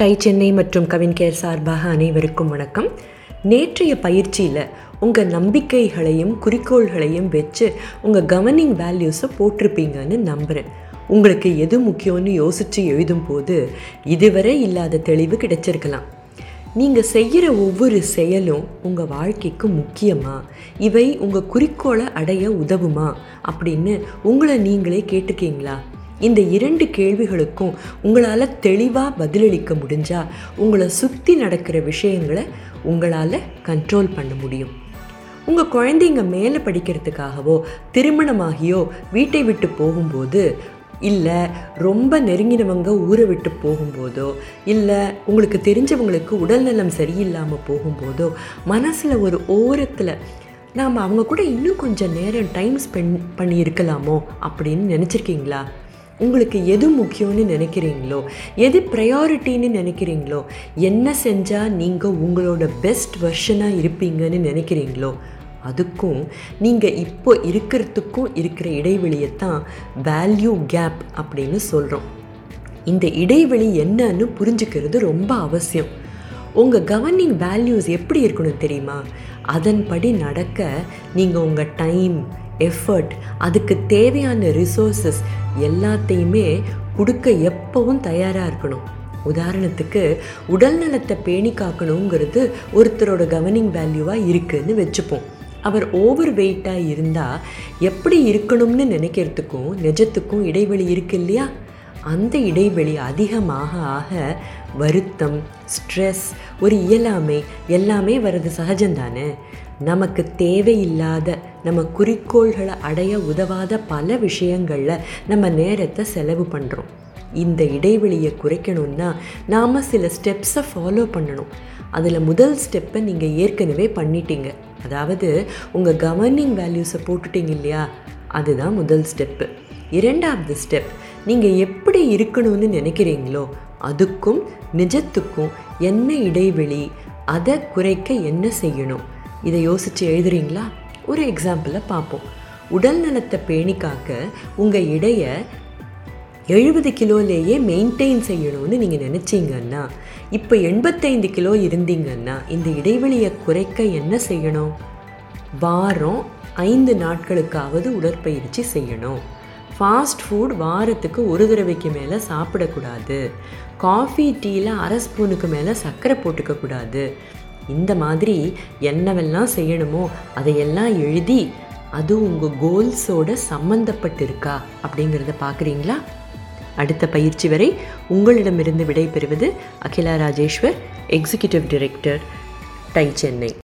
Tie Chennai மற்றும் Kavin care சார்பாக அனைவருக்கும் வணக்கம். நேற்றைய பயிற்சியில் உங்கள் நம்பிக்கைகளையும் குறிக்கோள்களையும் வச்சு உங்கள் கவர்னிங் வேல்யூஸை போட்டிருப்பீங்கன்னு நம்புகிறேன் உங்களுக்கு எது முக்கியம்னு யோசித்து எழுதும் போது இதுவரை இல்லாத தெளிவு கிடைச்சிருக்கலாம். நீங்கள் செய்கிற ஒவ்வொரு செயலும் உங்கள் வாழ்க்கைக்கு முக்கியமா? இவை உங்கள் குறிக்கோளை அடைய உதவுமா? அப்படின்னு உங்களை நீங்களே கேட்டுக்கீங்களா இந்த இரண்டு கேள்விகளுக்கும் உங்களால் தெளிவாக பதிலளிக்க முடிஞ்சால் உங்களை சுற்றி நடக்கிற விஷயங்களை உங்களால் கண்ட்ரோல் பண்ண முடியும். உங்கள் குழந்தைங்க மேலே படிக்கிறதுக்காகவோ திருமணமாகியோ வீட்டை விட்டு போகும்போது இல்லை ரொம்ப நெருங்கினவங்க ஊரை விட்டு போகும்போதோ இல்லை உங்களுக்கு தெரிஞ்சவங்களுக்கு உடல்நலம் சரியில்லாமல் போகும்போதோ மனசில் ஒரு ஓரத்தில் நாம் அவங்க கூட இன்னும் கொஞ்சம் நேரம் டைம் ஸ்பெண்ட் பண்ணி இருக்கலாமோ அப்படின்னு நினச்சிருக்கீங்களா? உங்களுக்கு எது முக்கியம்னு நினைக்கிறீங்களோ எது ப்ரையாரிட்டின்னு நினைக்கிறீங்களோ என்ன செஞ்சால் நீங்கள் உங்களோட பெஸ்ட் வெர்ஷனாக இருப்பீங்கன்னு நினைக்கிறீங்களோ அதுக்கும் நீங்கள் இப்போ இருக்கிறதுக்கும் இருக்கிற இடைவெளியை தான் வேல்யூ கேப் அப்படின்னு சொல்கிறோம் இந்த இடைவெளி என்னன்னு புரிஞ்சுக்கிறது ரொம்ப அவசியம். உங்கள் கவர்னிங் வேல்யூஸ் எப்படி இருக்கணும் தெரியுமா? அதன்படி நடக்க நீங்கள் உங்கள் டைம் எஃபர்ட் அதுக்கு தேவையான ரிசோர்ஸஸ் எல்லாத்தையுமே கொடுக்க எப்பவும் தயாராக இருக்கணும். உதாரணத்துக்கு உடல் நலத்தை பேணி காக்கணுங்கிறது ஒருத்தரோட கவர்னிங் வேல்யூவாக இருக்குன்னு வச்சுப்போம். அவர் ஓவர் வெயிட்டாக இருந்தால் எப்படி இருக்கணும்னு நினைக்கிறதுக்கும் நிஜத்துக்கும் இடைவெளி இருக்கு இல்லையா? அந்த இடைவெளி அதிகமாக ஆக வருத்தம் ஸ்ட்ரெஸ் ஒரு இயலாமை எல்லாமே வர்றது சகஜம்தானே? நமக்கு தேவையில்லாத நம்ம குறிக்கோள்களை அடைய உதவாத பல விஷயங்களில் நம்ம நேரத்தை செலவு பண்ணுறோம் இந்த இடைவெளியை குறைக்கணும்னா நாம் சில ஸ்டெப்ஸை ஃபாலோ பண்ணணும். அதில் முதல் ஸ்டெப்பை நீங்கள் ஏற்கனவே பண்ணிட்டீங்க. அதாவது உங்கள் கவர்னிங் வேல்யூஸை போட்டுட்டீங்க இல்லையா? அதுதான் முதல் ஸ்டெப்பு இரண்டாவது ஸ்டெப் நீங்கள் எப்படி இருக்கணும்னு நினைக்கிறீங்களோ அதுக்கும் நிஜத்துக்கும் என்ன இடைவெளி அதை குறைக்க என்ன செய்யணும்? இதை யோசித்து எழுதுறீங்களா? ஒரு எக்ஸாம்பிளை பார்ப்போம். உடல் நலத்தை பேணி காக்க உங்கள் இடையை எழுபது கிலோலேயே மெயின்டைன் செய்யணும்னு நீங்கள் நினச்சிங்கன்னா இப்போ எண்பத்தைந்து கிலோ இருந்தீங்கன்னா இந்த இடைவெளியை குறைக்க என்ன செய்யணும்? வாரம் ஐந்து நாட்களுக்காவது உடற்பயிற்சி செய்யணும். ஃபாஸ்ட் ஃபுட் வாரத்துக்கு ஒரு தடவைக்கு மேலே சாப்பிடக்கூடாது. காஃபி டீயில் அரை ஸ்பூனுக்கு மேலே சர்க்கரை போட்டுக்கக்கூடாது இந்த மாதிரி என்னவெல்லாம் செய்யணுமோ அதையெல்லாம் எழுதி அது உங்கள் கோல்ஸோட சம்மந்தப்பட்டிருக்கா அப்படிங்கிறத பார்க்குறீங்களா? அடுத்த பயிற்சி வரை உங்களிடமிருந்து விடைபெறுவது அகிலா ராஜேஸ்வர் எக்ஸிக்யூட்டிவ் டைரக்டர் டை சென்னை